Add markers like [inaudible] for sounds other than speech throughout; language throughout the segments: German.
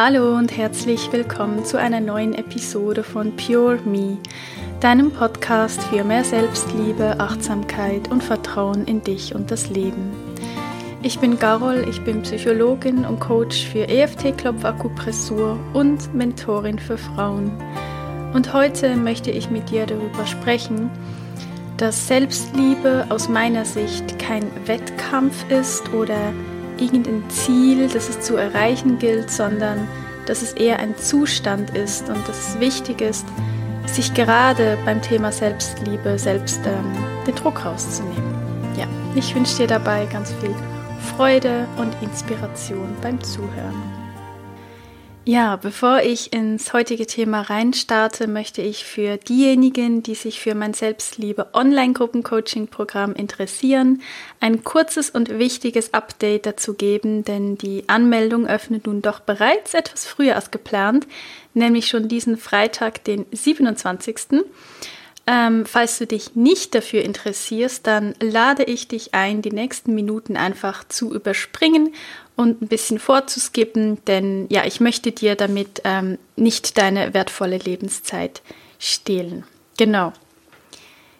Hallo und herzlich willkommen zu einer neuen Episode von Pure Me, deinem Podcast für mehr Selbstliebe, Achtsamkeit und Vertrauen in dich und das Leben. Ich bin Carol, ich bin Psychologin und Coach für EFT-Klopfakupressur und Mentorin für Frauen. Und heute möchte ich mit dir darüber sprechen, dass Selbstliebe aus meiner Sicht kein Wettkampf ist oder irgendein Ziel, das es zu erreichen gilt, sondern dass es eher ein Zustand ist und dass es wichtig ist, sich gerade beim Thema Selbstliebe selbst ähm, den Druck rauszunehmen. Ja, ich wünsche dir dabei ganz viel Freude und Inspiration beim Zuhören. Ja, bevor ich ins heutige Thema reinstarte, möchte ich für diejenigen, die sich für mein Selbstliebe Online-Gruppen-Coaching-Programm interessieren, ein kurzes und wichtiges Update dazu geben, denn die Anmeldung öffnet nun doch bereits etwas früher als geplant, nämlich schon diesen Freitag, den 27. Ähm, falls du dich nicht dafür interessierst, dann lade ich dich ein, die nächsten Minuten einfach zu überspringen und ein bisschen vorzuskippen, denn ja, ich möchte dir damit ähm, nicht deine wertvolle Lebenszeit stehlen. Genau.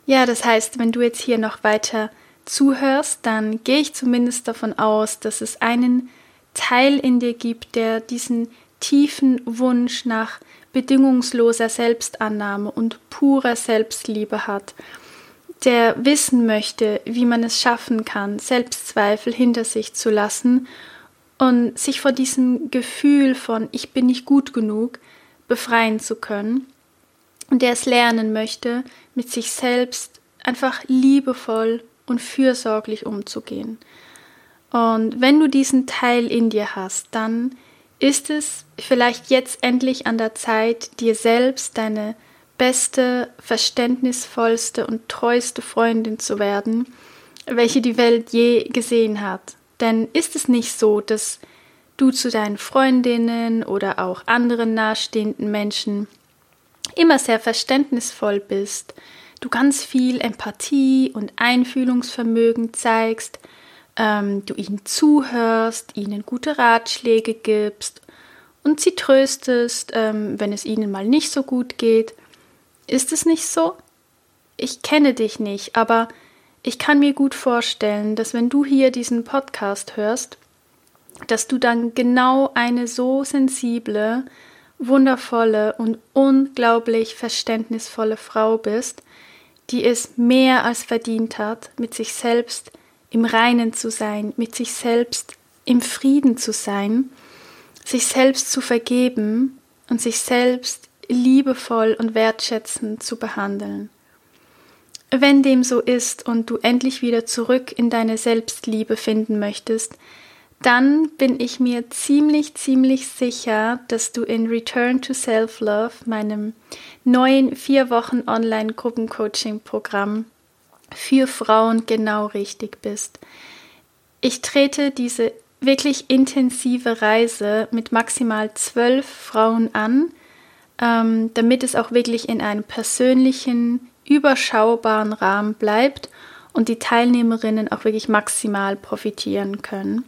Ja, das heißt, wenn du jetzt hier noch weiter zuhörst, dann gehe ich zumindest davon aus, dass es einen Teil in dir gibt, der diesen tiefen Wunsch nach bedingungsloser Selbstannahme und purer Selbstliebe hat, der wissen möchte, wie man es schaffen kann, Selbstzweifel hinter sich zu lassen und sich vor diesem Gefühl von ich bin nicht gut genug befreien zu können und der es lernen möchte, mit sich selbst einfach liebevoll und fürsorglich umzugehen. Und wenn du diesen Teil in dir hast, dann ist es vielleicht jetzt endlich an der Zeit, dir selbst deine beste, verständnisvollste und treueste Freundin zu werden, welche die Welt je gesehen hat. Denn ist es nicht so, dass du zu deinen Freundinnen oder auch anderen nahestehenden Menschen immer sehr verständnisvoll bist, du ganz viel Empathie und Einfühlungsvermögen zeigst, ähm, du ihnen zuhörst, ihnen gute Ratschläge gibst und sie tröstest, ähm, wenn es ihnen mal nicht so gut geht. Ist es nicht so? Ich kenne dich nicht, aber ich kann mir gut vorstellen, dass wenn du hier diesen Podcast hörst, dass du dann genau eine so sensible, wundervolle und unglaublich verständnisvolle Frau bist, die es mehr als verdient hat, mit sich selbst im Reinen zu sein, mit sich selbst im Frieden zu sein, sich selbst zu vergeben und sich selbst liebevoll und wertschätzend zu behandeln. Wenn dem so ist und du endlich wieder zurück in deine Selbstliebe finden möchtest, dann bin ich mir ziemlich, ziemlich sicher, dass du in Return to Self-Love, meinem neuen vier Wochen Online-Gruppencoaching-Programm, für Frauen genau richtig bist. Ich trete diese wirklich intensive Reise mit maximal zwölf Frauen an, ähm, damit es auch wirklich in einem persönlichen, überschaubaren Rahmen bleibt und die Teilnehmerinnen auch wirklich maximal profitieren können.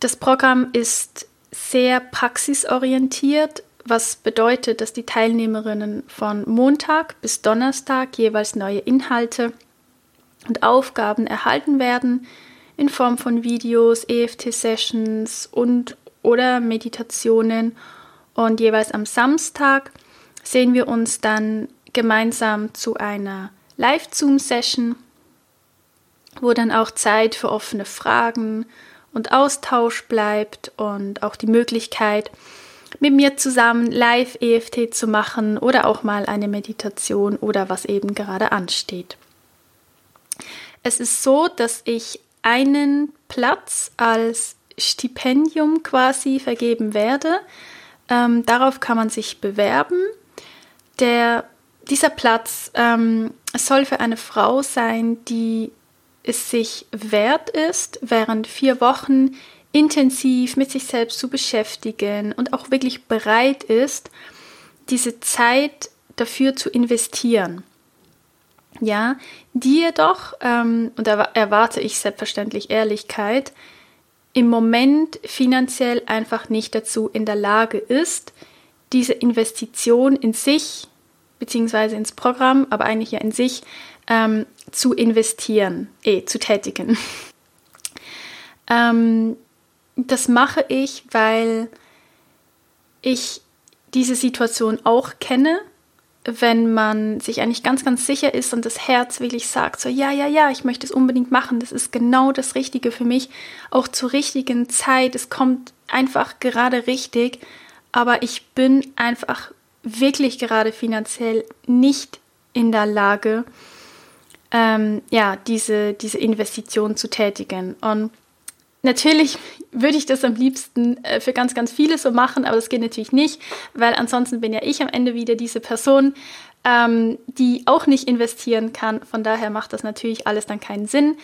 Das Programm ist sehr praxisorientiert, was bedeutet, dass die Teilnehmerinnen von Montag bis Donnerstag jeweils neue Inhalte und Aufgaben erhalten werden in Form von Videos, EFT-Sessions und oder Meditationen. Und jeweils am Samstag sehen wir uns dann gemeinsam zu einer Live-Zoom-Session, wo dann auch Zeit für offene Fragen und Austausch bleibt und auch die Möglichkeit, mit mir zusammen live EFT zu machen oder auch mal eine Meditation oder was eben gerade ansteht. Es ist so, dass ich einen Platz als Stipendium quasi vergeben werde. Ähm, darauf kann man sich bewerben. Der, dieser Platz ähm, soll für eine Frau sein, die es sich wert ist, während vier Wochen intensiv mit sich selbst zu beschäftigen und auch wirklich bereit ist, diese Zeit dafür zu investieren. Ja, die jedoch, ähm, und da erwarte ich selbstverständlich Ehrlichkeit, im Moment finanziell einfach nicht dazu in der Lage ist, diese Investition in sich beziehungsweise ins Programm, aber eigentlich ja in sich ähm, zu investieren, eh, zu tätigen. [laughs] ähm, das mache ich, weil ich diese Situation auch kenne, wenn man sich eigentlich ganz, ganz sicher ist und das Herz wirklich sagt, so ja, ja, ja, ich möchte es unbedingt machen, das ist genau das Richtige für mich, auch zur richtigen Zeit, es kommt einfach gerade richtig, aber ich bin einfach wirklich gerade finanziell nicht in der Lage, ähm, ja, diese, diese Investition zu tätigen. Und natürlich würde ich das am liebsten äh, für ganz, ganz viele so machen, aber das geht natürlich nicht, weil ansonsten bin ja ich am Ende wieder diese Person, ähm, die auch nicht investieren kann. Von daher macht das natürlich alles dann keinen Sinn.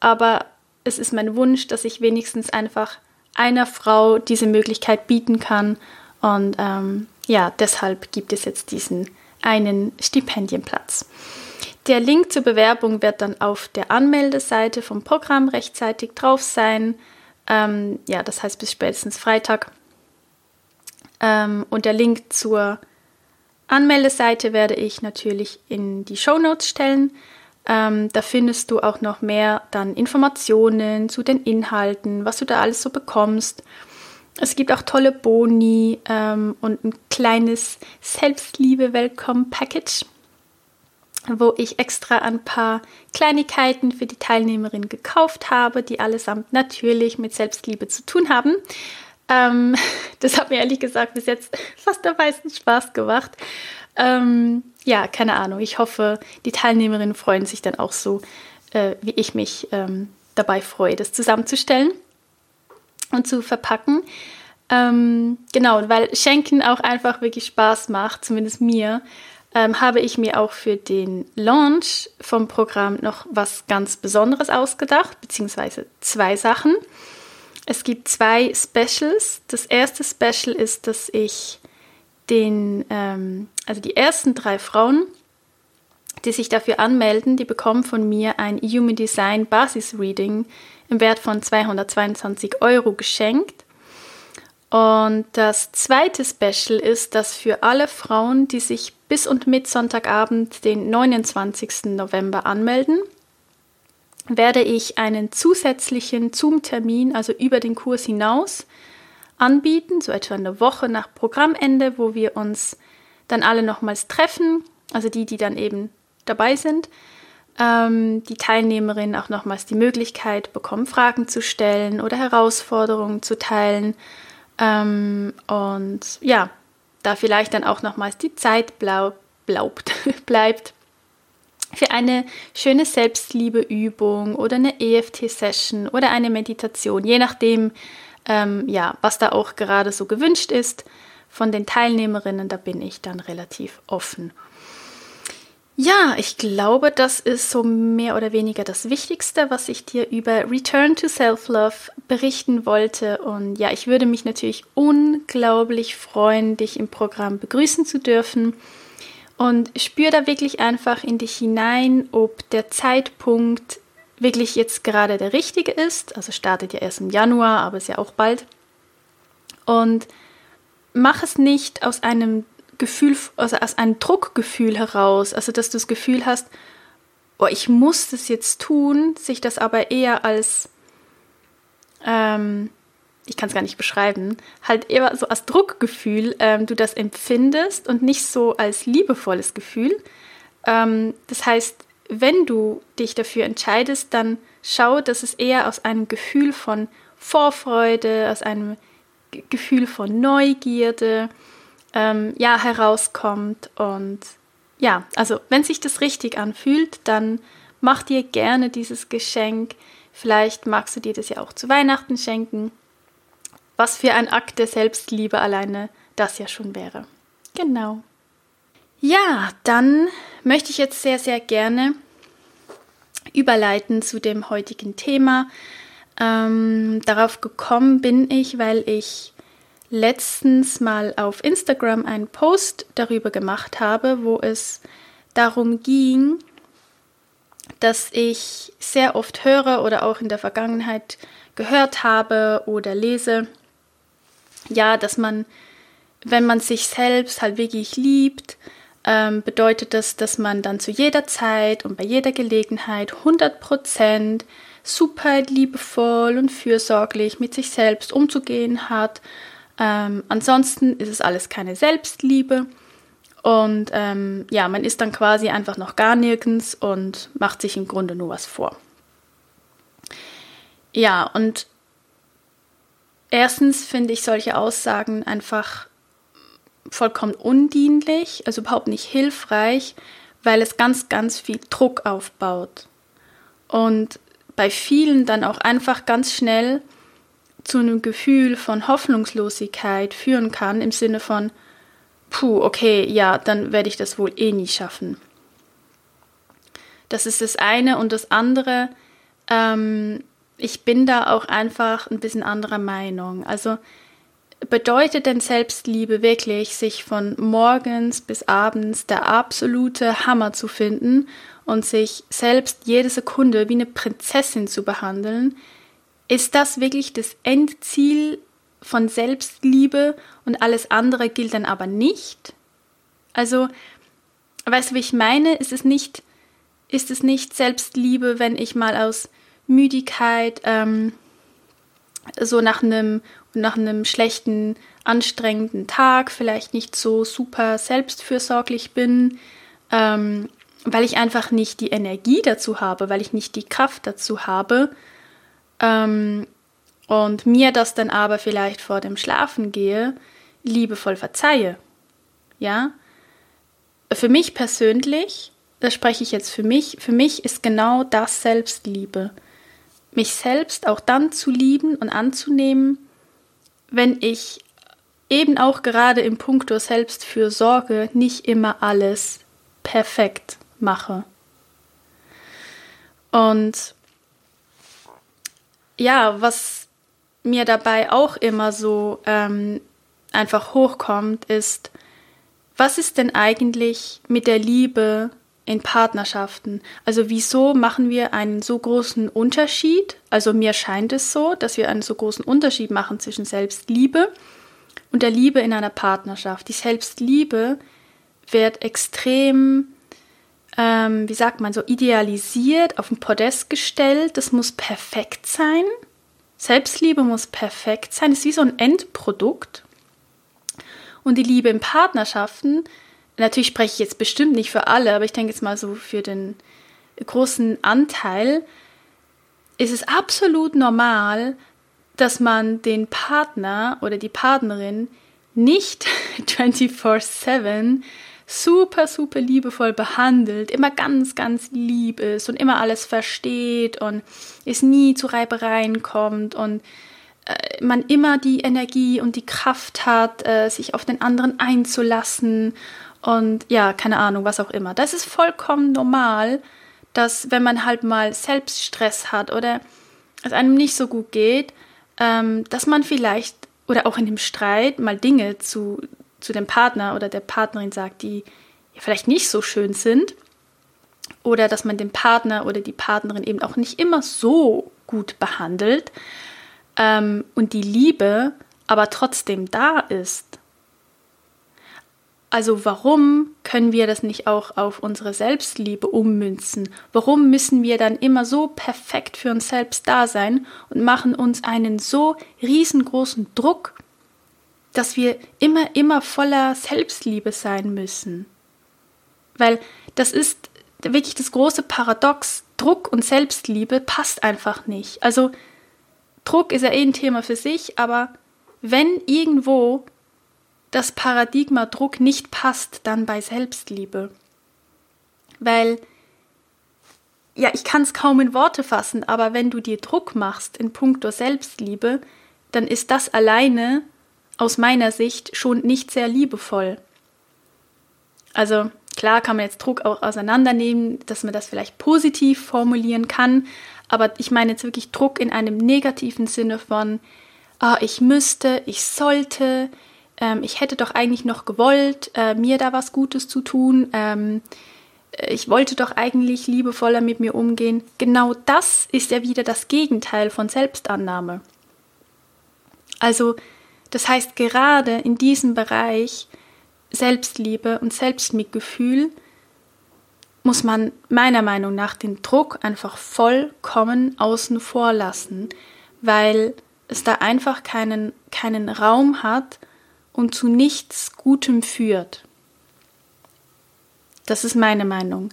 Aber es ist mein Wunsch, dass ich wenigstens einfach einer Frau diese Möglichkeit bieten kann. Und ähm, ja, deshalb gibt es jetzt diesen einen Stipendienplatz. Der Link zur Bewerbung wird dann auf der Anmeldeseite vom Programm rechtzeitig drauf sein. Ähm, ja, das heißt bis spätestens Freitag. Ähm, und der Link zur Anmeldeseite werde ich natürlich in die Show Notes stellen. Ähm, da findest du auch noch mehr dann Informationen zu den Inhalten, was du da alles so bekommst. Es gibt auch tolle Boni ähm, und ein kleines Selbstliebe-Welcome-Package, wo ich extra ein paar Kleinigkeiten für die Teilnehmerin gekauft habe, die allesamt natürlich mit Selbstliebe zu tun haben. Ähm, [laughs] das hat mir ehrlich gesagt bis jetzt fast am meisten Spaß gemacht. Ähm, ja, keine Ahnung. Ich hoffe, die Teilnehmerinnen freuen sich dann auch so, äh, wie ich mich ähm, dabei freue, das zusammenzustellen und zu verpacken. Ähm, genau, weil Schenken auch einfach wirklich Spaß macht, zumindest mir, ähm, habe ich mir auch für den Launch vom Programm noch was ganz Besonderes ausgedacht, beziehungsweise zwei Sachen. Es gibt zwei Specials. Das erste Special ist, dass ich den, ähm, also die ersten drei Frauen, die sich dafür anmelden, die bekommen von mir ein Human Design Basis Reading im Wert von 222 Euro geschenkt. Und das zweite Special ist, dass für alle Frauen, die sich bis und mit Sonntagabend, den 29. November anmelden, werde ich einen zusätzlichen Zoom-Termin, also über den Kurs hinaus, anbieten, so etwa eine Woche nach Programmende, wo wir uns dann alle nochmals treffen, also die, die dann eben dabei sind, ähm, die Teilnehmerinnen auch nochmals die Möglichkeit bekommen, Fragen zu stellen oder Herausforderungen zu teilen. Ähm, und ja, da vielleicht dann auch nochmals die Zeit blau, blaubt, [laughs] bleibt für eine schöne Selbstliebeübung oder eine EFT-Session oder eine Meditation, je nachdem, ähm, ja, was da auch gerade so gewünscht ist von den Teilnehmerinnen, da bin ich dann relativ offen. Ja, ich glaube, das ist so mehr oder weniger das Wichtigste, was ich dir über Return to Self-Love berichten wollte. Und ja, ich würde mich natürlich unglaublich freuen, dich im Programm begrüßen zu dürfen. Und spür da wirklich einfach in dich hinein, ob der Zeitpunkt wirklich jetzt gerade der richtige ist. Also startet ja erst im Januar, aber ist ja auch bald. Und mach es nicht aus einem Gefühl, also aus einem Druckgefühl heraus, also dass du das Gefühl hast, oh, ich muss das jetzt tun, sich das aber eher als, ähm, ich kann es gar nicht beschreiben, halt eher so als Druckgefühl ähm, du das empfindest und nicht so als liebevolles Gefühl. Ähm, das heißt, wenn du dich dafür entscheidest, dann schau, dass es eher aus einem Gefühl von Vorfreude, aus einem Gefühl von Neugierde, ähm, ja, herauskommt. Und ja, also wenn sich das richtig anfühlt, dann mach dir gerne dieses Geschenk. Vielleicht magst du dir das ja auch zu Weihnachten schenken. Was für ein Akt der Selbstliebe alleine das ja schon wäre. Genau. Ja, dann möchte ich jetzt sehr, sehr gerne überleiten zu dem heutigen Thema. Ähm, darauf gekommen bin ich, weil ich letztens mal auf Instagram einen Post darüber gemacht habe, wo es darum ging, dass ich sehr oft höre oder auch in der Vergangenheit gehört habe oder lese, ja, dass man, wenn man sich selbst halt wirklich liebt, ähm, bedeutet das, dass man dann zu jeder Zeit und bei jeder Gelegenheit 100% super liebevoll und fürsorglich mit sich selbst umzugehen hat. Ähm, ansonsten ist es alles keine Selbstliebe. Und ähm, ja, man ist dann quasi einfach noch gar nirgends und macht sich im Grunde nur was vor. Ja, und erstens finde ich solche Aussagen einfach vollkommen undienlich, also überhaupt nicht hilfreich, weil es ganz, ganz viel Druck aufbaut. Und bei vielen dann auch einfach ganz schnell zu einem Gefühl von Hoffnungslosigkeit führen kann, im Sinne von, puh, okay, ja, dann werde ich das wohl eh nie schaffen. Das ist das eine und das andere, ähm, ich bin da auch einfach ein bisschen anderer Meinung. Also bedeutet denn Selbstliebe wirklich, sich von morgens bis abends der absolute Hammer zu finden und sich selbst jede Sekunde wie eine Prinzessin zu behandeln? Ist das wirklich das Endziel von Selbstliebe und alles andere gilt dann aber nicht? Also, weißt du, wie ich meine? Ist es nicht, ist es nicht Selbstliebe, wenn ich mal aus Müdigkeit ähm, so nach einem nach einem schlechten, anstrengenden Tag vielleicht nicht so super selbstfürsorglich bin, ähm, weil ich einfach nicht die Energie dazu habe, weil ich nicht die Kraft dazu habe. Ähm, und mir das dann aber vielleicht vor dem Schlafen gehe, liebevoll verzeihe. Ja? Für mich persönlich, das spreche ich jetzt für mich, für mich ist genau das Selbstliebe. Mich selbst auch dann zu lieben und anzunehmen, wenn ich eben auch gerade im Punkto Selbstfürsorge nicht immer alles perfekt mache. Und ja, was mir dabei auch immer so ähm, einfach hochkommt, ist, was ist denn eigentlich mit der Liebe in Partnerschaften? Also wieso machen wir einen so großen Unterschied? Also mir scheint es so, dass wir einen so großen Unterschied machen zwischen Selbstliebe und der Liebe in einer Partnerschaft. Die Selbstliebe wird extrem, ähm, wie sagt man so, idealisiert, auf ein Podest gestellt. Das muss perfekt sein. Selbstliebe muss perfekt sein. Das ist wie so ein Endprodukt. Und die Liebe in Partnerschaften natürlich spreche ich jetzt bestimmt nicht für alle, aber ich denke jetzt mal so für den großen Anteil, ist es absolut normal, dass man den Partner oder die Partnerin nicht [laughs] 24/7 super, super liebevoll behandelt, immer ganz, ganz lieb ist und immer alles versteht und es nie zu Reibereien kommt und äh, man immer die Energie und die Kraft hat, äh, sich auf den anderen einzulassen und ja, keine Ahnung, was auch immer. Das ist vollkommen normal, dass wenn man halt mal Selbststress hat oder es einem nicht so gut geht, ähm, dass man vielleicht oder auch in dem Streit mal Dinge zu, zu dem Partner oder der Partnerin sagt, die vielleicht nicht so schön sind. Oder dass man den Partner oder die Partnerin eben auch nicht immer so gut behandelt ähm, und die Liebe aber trotzdem da ist. Also warum können wir das nicht auch auf unsere Selbstliebe ummünzen? Warum müssen wir dann immer so perfekt für uns selbst da sein und machen uns einen so riesengroßen Druck, dass wir immer, immer voller Selbstliebe sein müssen? Weil das ist wirklich das große Paradox. Druck und Selbstliebe passt einfach nicht. Also Druck ist ja eh ein Thema für sich, aber wenn irgendwo das Paradigma Druck nicht passt, dann bei Selbstliebe. Weil, ja, ich kann es kaum in Worte fassen, aber wenn du dir Druck machst in puncto Selbstliebe, dann ist das alleine aus meiner Sicht schon nicht sehr liebevoll. Also klar kann man jetzt Druck auch auseinandernehmen, dass man das vielleicht positiv formulieren kann, aber ich meine jetzt wirklich Druck in einem negativen Sinne von, ah, ich müsste, ich sollte, ähm, ich hätte doch eigentlich noch gewollt, äh, mir da was Gutes zu tun. Ähm, ich wollte doch eigentlich liebevoller mit mir umgehen. Genau das ist ja wieder das Gegenteil von Selbstannahme. Also, das heißt, gerade in diesem Bereich Selbstliebe und Selbstmitgefühl muss man meiner Meinung nach den Druck einfach vollkommen außen vor lassen, weil es da einfach keinen, keinen Raum hat und zu nichts Gutem führt. Das ist meine Meinung.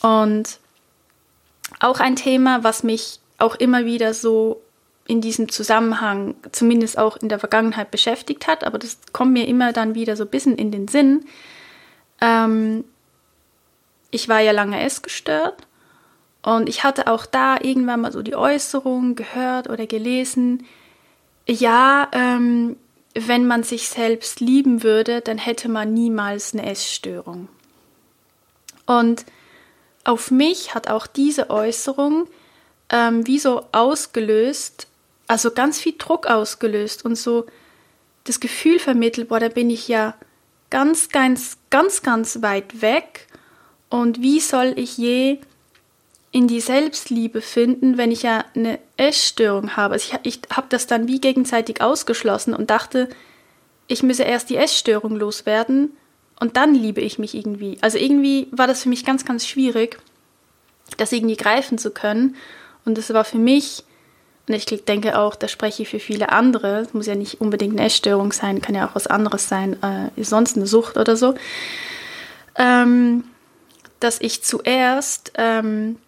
Und auch ein Thema, was mich auch immer wieder so in diesem Zusammenhang, zumindest auch in der Vergangenheit beschäftigt hat, aber das kommt mir immer dann wieder so ein bisschen in den Sinn. Ähm, ich war ja lange essgestört und ich hatte auch da irgendwann mal so die Äußerung gehört oder gelesen, ja, ähm, wenn man sich selbst lieben würde, dann hätte man niemals eine Essstörung. Und auf mich hat auch diese Äußerung ähm, wie so ausgelöst, also ganz viel Druck ausgelöst und so das Gefühl vermittelt, boah, da bin ich ja ganz, ganz, ganz, ganz weit weg. Und wie soll ich je in die Selbstliebe finden, wenn ich ja eine Essstörung habe? Also ich, ich habe das dann wie gegenseitig ausgeschlossen und dachte, ich müsse erst die Essstörung loswerden und dann liebe ich mich irgendwie. Also irgendwie war das für mich ganz, ganz schwierig, das irgendwie greifen zu können. Und das war für mich, und ich denke auch, da spreche ich für viele andere, es muss ja nicht unbedingt eine Essstörung sein, kann ja auch was anderes sein, äh, sonst eine Sucht oder so, ähm, dass ich zuerst, ähm,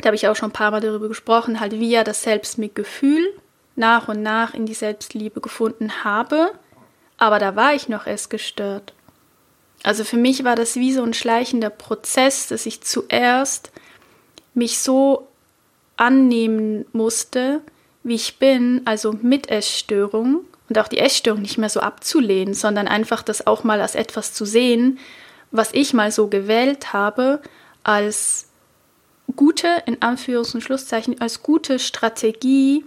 da habe ich auch schon ein paar Mal darüber gesprochen, halt via das Selbstmitgefühl nach und nach in die Selbstliebe gefunden habe. Aber da war ich noch erst gestört. Also für mich war das wie so ein schleichender Prozess, dass ich zuerst mich so annehmen musste, wie ich bin, also mit Essstörung und auch die Essstörung nicht mehr so abzulehnen, sondern einfach das auch mal als etwas zu sehen, was ich mal so gewählt habe, als gute, in Anführungs- und Schlusszeichen, als gute Strategie,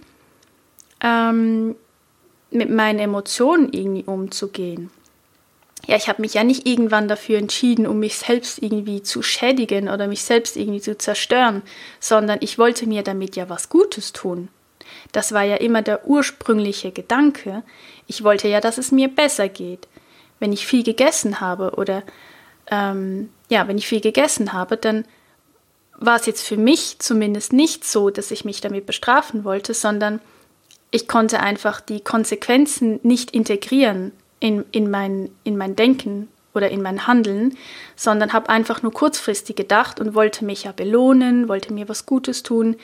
ähm, mit meinen Emotionen irgendwie umzugehen ja, ich habe mich ja nicht irgendwann dafür entschieden, um mich selbst irgendwie zu schädigen oder mich selbst irgendwie zu zerstören, sondern ich wollte mir damit ja was Gutes tun. Das war ja immer der ursprüngliche Gedanke. Ich wollte ja, dass es mir besser geht. Wenn ich viel gegessen habe oder ähm, ja, wenn ich viel gegessen habe, dann war es jetzt für mich zumindest nicht so, dass ich mich damit bestrafen wollte, sondern ich konnte einfach die Konsequenzen nicht integrieren in, in, mein, in mein Denken oder in mein Handeln, sondern habe einfach nur kurzfristig gedacht und wollte mich ja belohnen, wollte mir was Gutes tun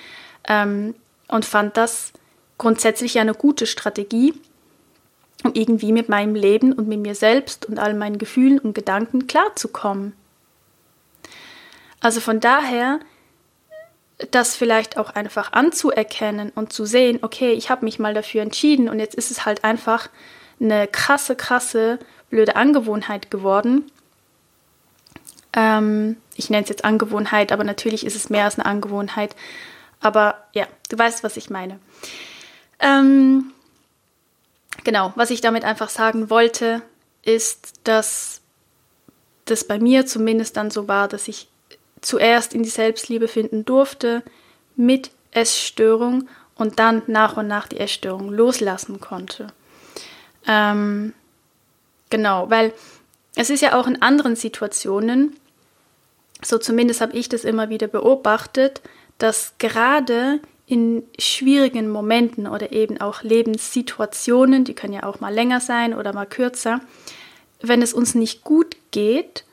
ähm, und fand das grundsätzlich eine gute Strategie, um irgendwie mit meinem Leben und mit mir selbst und all meinen Gefühlen und Gedanken klarzukommen. Also von daher, das vielleicht auch einfach anzuerkennen und zu sehen, okay, ich habe mich mal dafür entschieden und jetzt ist es halt einfach eine krasse, krasse, blöde Angewohnheit geworden. Ähm, ich nenne es jetzt Angewohnheit, aber natürlich ist es mehr als eine Angewohnheit. Aber ja, du weißt, was ich meine. Ähm, genau, was ich damit einfach sagen wollte, ist, dass das bei mir zumindest dann so war, dass ich zuerst in die Selbstliebe finden durfte mit Essstörung und dann nach und nach die Essstörung loslassen konnte. Ähm, genau, weil es ist ja auch in anderen Situationen, so zumindest habe ich das immer wieder beobachtet, dass gerade in schwierigen Momenten oder eben auch Lebenssituationen, die können ja auch mal länger sein oder mal kürzer, wenn es uns nicht gut geht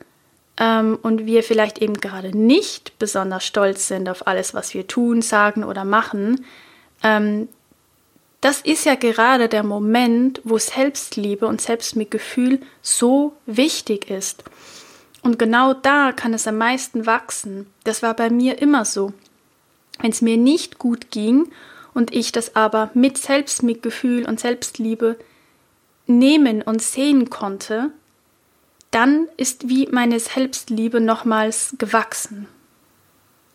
ähm, und wir vielleicht eben gerade nicht besonders stolz sind auf alles, was wir tun, sagen oder machen, ähm, das ist ja gerade der Moment, wo Selbstliebe und Selbstmitgefühl so wichtig ist. Und genau da kann es am meisten wachsen. Das war bei mir immer so. Wenn es mir nicht gut ging und ich das aber mit Selbstmitgefühl und Selbstliebe nehmen und sehen konnte, dann ist wie meine Selbstliebe nochmals gewachsen.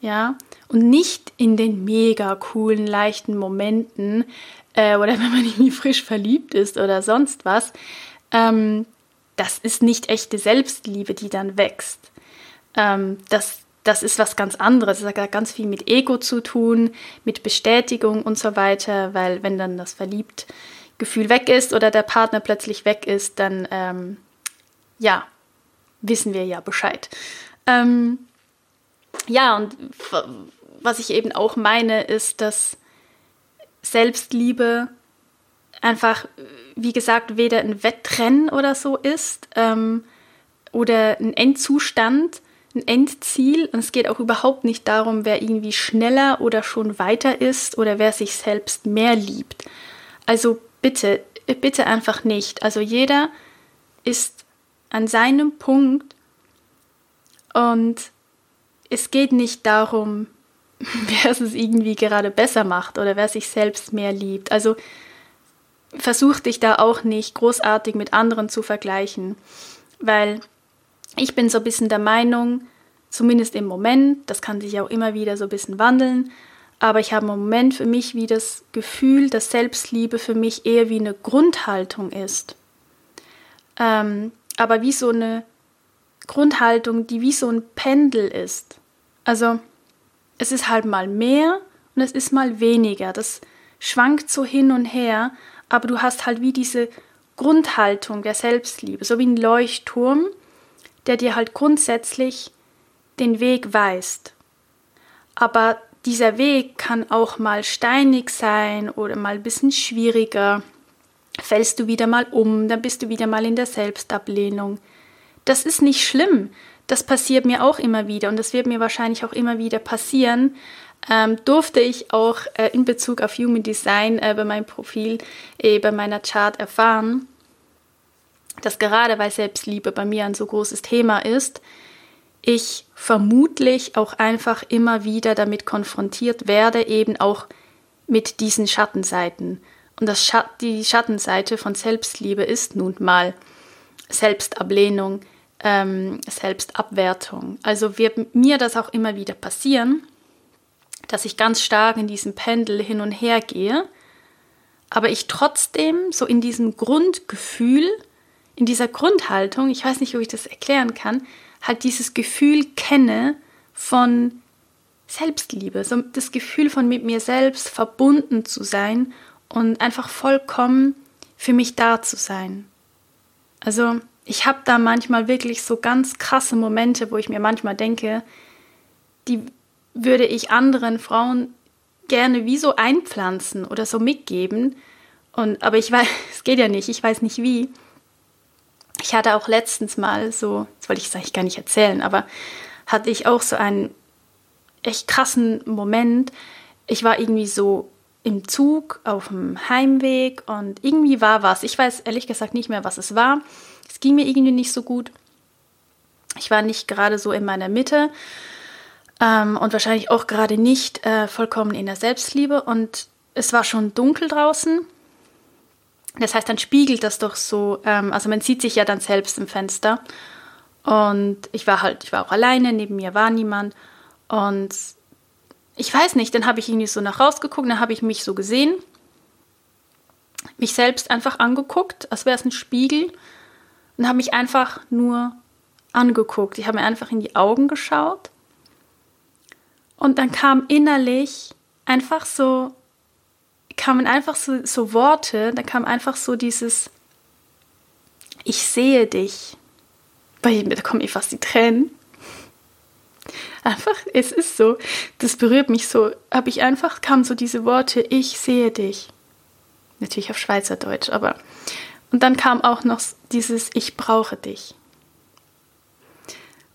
Ja, und nicht in den mega coolen, leichten Momenten, äh, oder [laughs] wenn man irgendwie frisch verliebt ist oder sonst was, ähm, das ist nicht echte Selbstliebe, die dann wächst. Ähm, das, das ist was ganz anderes. Das hat ganz viel mit Ego zu tun, mit Bestätigung und so weiter, weil wenn dann das Verliebt-Gefühl weg ist oder der Partner plötzlich weg ist, dann ähm, ja, wissen wir ja Bescheid. Ähm, ja, und was ich eben auch meine, ist, dass Selbstliebe einfach, wie gesagt, weder ein Wettrennen oder so ist ähm, oder ein Endzustand, ein Endziel. Und es geht auch überhaupt nicht darum, wer irgendwie schneller oder schon weiter ist oder wer sich selbst mehr liebt. Also bitte, bitte einfach nicht. Also jeder ist an seinem Punkt und es geht nicht darum, [laughs] wer es irgendwie gerade besser macht oder wer sich selbst mehr liebt. Also versuch dich da auch nicht großartig mit anderen zu vergleichen, weil ich bin so ein bisschen der Meinung, zumindest im Moment, das kann sich auch immer wieder so ein bisschen wandeln, aber ich habe im Moment für mich wie das Gefühl, dass Selbstliebe für mich eher wie eine Grundhaltung ist. Ähm, aber wie so eine Grundhaltung, die wie so ein Pendel ist. Also es ist halt mal mehr und es ist mal weniger. Das schwankt so hin und her, aber du hast halt wie diese Grundhaltung der Selbstliebe, so wie ein Leuchtturm, der dir halt grundsätzlich den Weg weist. Aber dieser Weg kann auch mal steinig sein oder mal ein bisschen schwieriger. Fällst du wieder mal um, dann bist du wieder mal in der Selbstablehnung. Das ist nicht schlimm. Das passiert mir auch immer wieder und das wird mir wahrscheinlich auch immer wieder passieren. Ähm, durfte ich auch äh, in Bezug auf Human Design äh, bei meinem Profil, äh, bei meiner Chart erfahren, dass gerade weil Selbstliebe bei mir ein so großes Thema ist, ich vermutlich auch einfach immer wieder damit konfrontiert werde, eben auch mit diesen Schattenseiten. Und das Schat die Schattenseite von Selbstliebe ist nun mal Selbstablehnung, ähm, Selbstabwertung. Also wird mir das auch immer wieder passieren, dass ich ganz stark in diesem Pendel hin und her gehe, aber ich trotzdem so in diesem Grundgefühl, in dieser Grundhaltung, ich weiß nicht, ob ich das erklären kann, halt dieses Gefühl kenne von Selbstliebe, so das Gefühl von mit mir selbst verbunden zu sein und einfach vollkommen für mich da zu sein. Also ich habe da manchmal wirklich so ganz krasse Momente, wo ich mir manchmal denke, die würde ich anderen Frauen gerne wie so einpflanzen oder so mitgeben. Und, aber ich weiß, [laughs] es geht ja nicht, ich weiß nicht wie. Ich hatte auch letztens mal so, das wollte ich eigentlich gar nicht erzählen, aber hatte ich auch so einen echt krassen Moment. Ich war irgendwie so im Zug auf dem Heimweg und irgendwie war was. Ich weiß ehrlich gesagt nicht mehr, was es war. Es ging mir irgendwie nicht so gut. Ich war nicht gerade so in meiner Mitte ähm, und wahrscheinlich auch gerade nicht äh, vollkommen in der Selbstliebe. Und es war schon dunkel draußen. Das heißt, dann spiegelt das doch so, ähm, also man sieht sich ja dann selbst im Fenster. Und ich war halt, ich war auch alleine, neben mir war niemand. Und ich weiß nicht, dann habe ich irgendwie so nach rausgeguckt, dann habe ich mich so gesehen, mich selbst einfach angeguckt, als wäre es ein Spiegel und habe mich einfach nur angeguckt. Ich habe mir einfach in die Augen geschaut. Und dann kam innerlich einfach so, kamen einfach so, so Worte, da kam einfach so dieses, ich sehe dich. Bei da kommen mir fast die Tränen. Einfach, es ist so, das berührt mich so. Habe ich einfach, kamen so diese Worte, ich sehe dich. Natürlich auf Schweizerdeutsch, aber und dann kam auch noch dieses Ich brauche dich.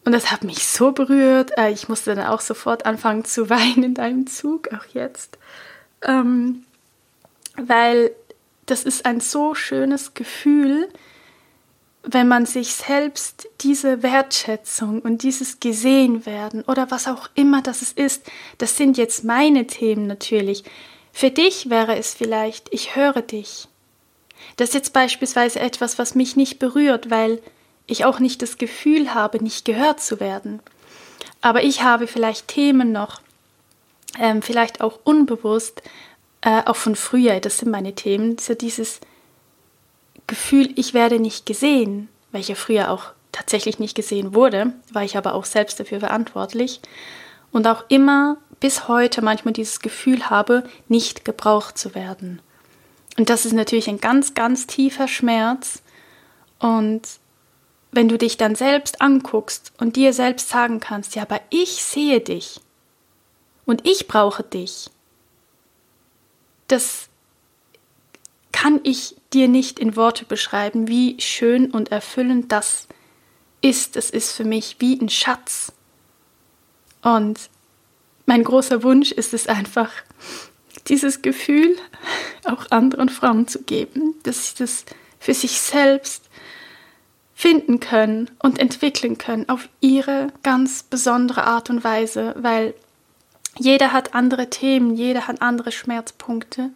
Und das hat mich so berührt. Äh, ich musste dann auch sofort anfangen zu [laughs] weinen in deinem Zug, auch jetzt. Ähm, weil das ist ein so schönes Gefühl, wenn man sich selbst diese Wertschätzung und dieses gesehen werden oder was auch immer das ist, das sind jetzt meine Themen natürlich. Für dich wäre es vielleicht, ich höre dich. Das ist jetzt beispielsweise etwas, was mich nicht berührt, weil ich auch nicht das Gefühl habe, nicht gehört zu werden. Aber ich habe vielleicht Themen noch, ähm, vielleicht auch unbewusst, äh, auch von früher, das sind meine Themen, so dieses Gefühl, ich werde nicht gesehen, weil ich ja früher auch tatsächlich nicht gesehen wurde, war ich aber auch selbst dafür verantwortlich und auch immer bis heute manchmal dieses Gefühl habe, nicht gebraucht zu werden. Und das ist natürlich ein ganz, ganz tiefer Schmerz. Und wenn du dich dann selbst anguckst und dir selbst sagen kannst, ja, aber ich sehe dich und ich brauche dich, das kann ich dir nicht in Worte beschreiben, wie schön und erfüllend das ist. Es ist für mich wie ein Schatz. Und mein großer Wunsch ist es einfach, dieses Gefühl auch anderen Frauen zu geben, dass sie das für sich selbst finden können und entwickeln können auf ihre ganz besondere Art und Weise, weil jeder hat andere Themen, jeder hat andere Schmerzpunkte.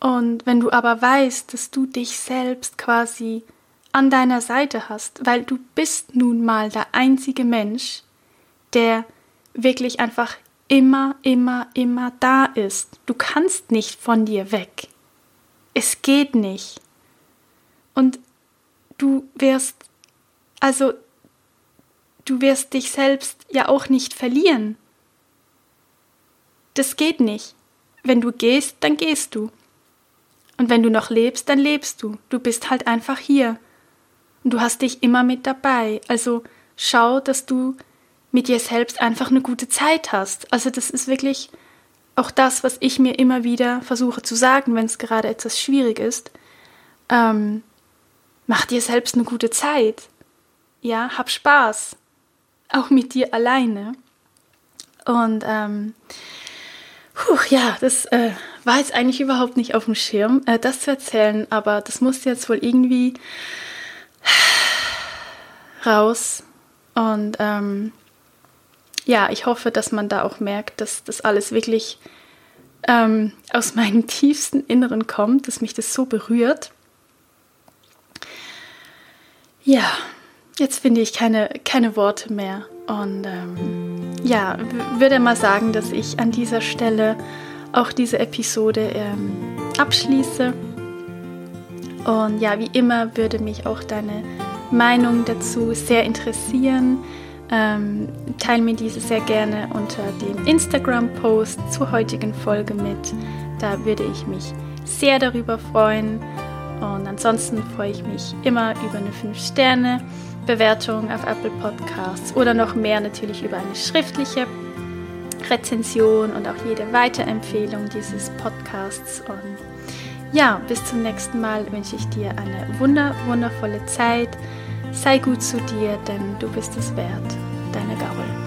Und wenn du aber weißt, dass du dich selbst quasi an deiner Seite hast, weil du bist nun mal der einzige Mensch, der wirklich einfach immer, immer, immer da ist. Du kannst nicht von dir weg. Es geht nicht. Und du wirst, also, du wirst dich selbst ja auch nicht verlieren. Das geht nicht. Wenn du gehst, dann gehst du. Und wenn du noch lebst, dann lebst du. Du bist halt einfach hier. Und du hast dich immer mit dabei. Also schau, dass du mit dir selbst einfach eine gute Zeit hast. Also das ist wirklich auch das, was ich mir immer wieder versuche zu sagen, wenn es gerade etwas schwierig ist. Ähm, mach dir selbst eine gute Zeit. Ja, hab Spaß. Auch mit dir alleine. Und ähm, puh, ja, das äh, war jetzt eigentlich überhaupt nicht auf dem Schirm, äh, das zu erzählen, aber das musste jetzt wohl irgendwie raus. Und ähm, ja, ich hoffe, dass man da auch merkt, dass das alles wirklich ähm, aus meinem [laughs] tiefsten Inneren kommt, dass mich das so berührt. Ja, jetzt finde ich keine, keine Worte mehr. Und ähm, ja, würde mal sagen, dass ich an dieser Stelle auch diese Episode ähm, abschließe. Und ja, wie immer würde mich auch deine Meinung dazu sehr interessieren. Ähm, teile mir diese sehr gerne unter dem Instagram-Post zur heutigen Folge mit. Da würde ich mich sehr darüber freuen. Und ansonsten freue ich mich immer über eine 5-Sterne-Bewertung auf Apple Podcasts oder noch mehr natürlich über eine schriftliche Rezension und auch jede Weiterempfehlung dieses Podcasts. Und ja, bis zum nächsten Mal wünsche ich dir eine wunder, wundervolle Zeit. Sei gut zu dir, denn du bist es wert. Deine Gaul.